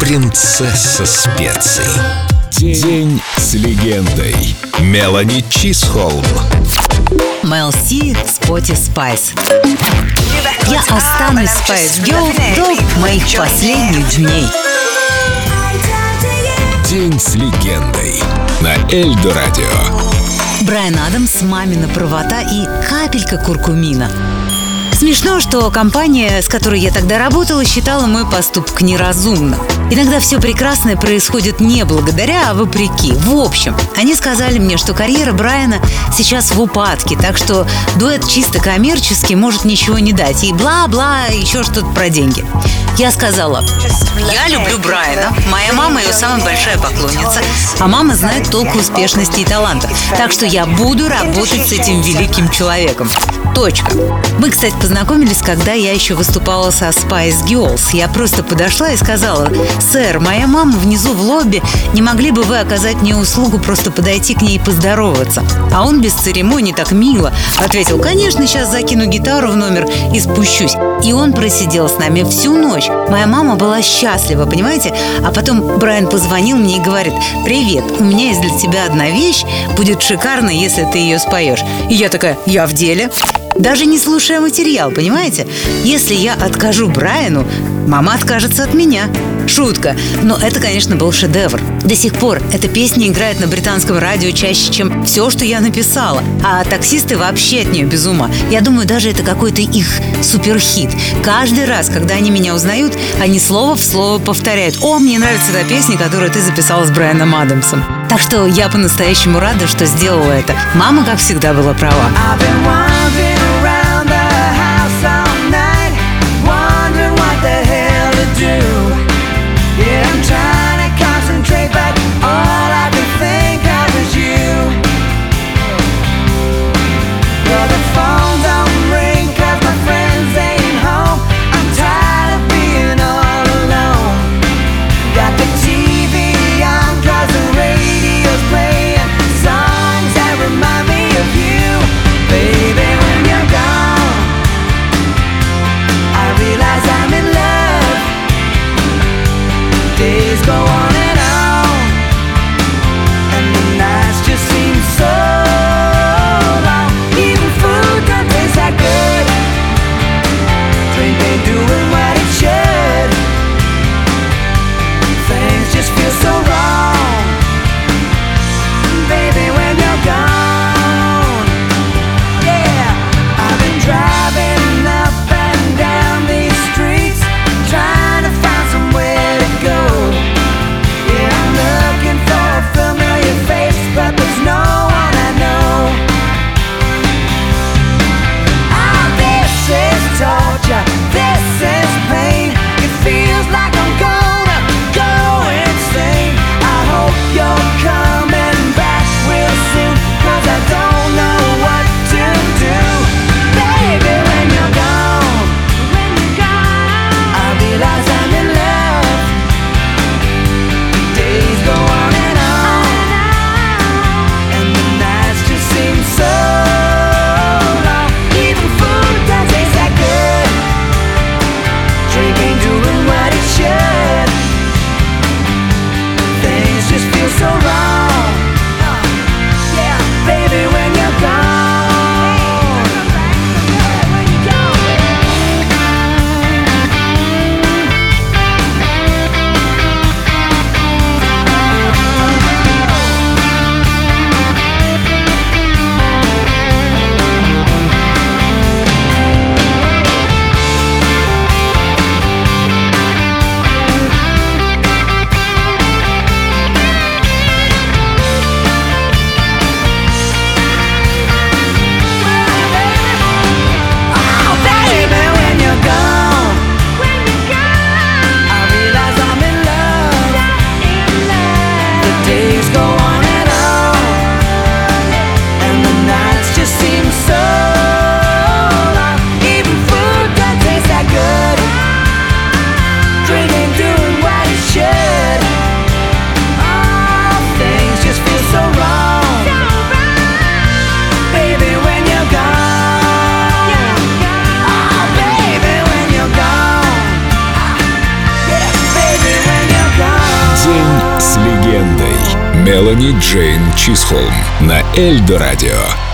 принцесса специй. День с легендой. Мелани Чисхолм. Mel C, Sporty Spice. Я останусь Spice Girl до моих последних дней. День с легендой. На Эльдорадио. Брайан Адамс, мамина правота и капелька куркумина. Смешно, что компания, с которой я тогда работала, считала мой поступок неразумным. Иногда все прекрасное происходит не благодаря, а вопреки. В общем, они сказали мне, что карьера Брайана сейчас в упадке, так что дуэт чисто коммерческий может ничего не дать. И бла-бла, еще что-то про деньги. Я сказала, я люблю Брайана, моя мама ее самая большая поклонница, а мама знает толку успешности и таланта. Так что я буду работать с этим великим человеком. Точка. Мы, кстати, познакомились, когда я еще выступала со Spice Girls. Я просто подошла и сказала, «Сэр, моя мама внизу в лобби, не могли бы вы оказать мне услугу просто подойти к ней и поздороваться?» А он без церемоний так мило ответил, «Конечно, сейчас закину гитару в номер и спущусь». И он просидел с нами всю ночь. Моя мама была счастлива, понимаете? А потом Брайан позвонил мне и говорит, «Привет, у меня есть для тебя одна вещь, будет шикарно, если ты ее споешь». И я такая, «Я в деле» даже не слушая материал, понимаете? Если я откажу Брайану, мама откажется от меня. Шутка. Но это, конечно, был шедевр. До сих пор эта песня играет на британском радио чаще, чем все, что я написала. А таксисты вообще от нее без ума. Я думаю, даже это какой-то их суперхит. Каждый раз, когда они меня узнают, они слово в слово повторяют. «О, мне нравится та песня, которую ты записала с Брайаном Адамсом». Так что я по-настоящему рада, что сделала это. Мама, как всегда, была права. Baby, when Мелани Джейн Чисхолм на Эльдо Радио.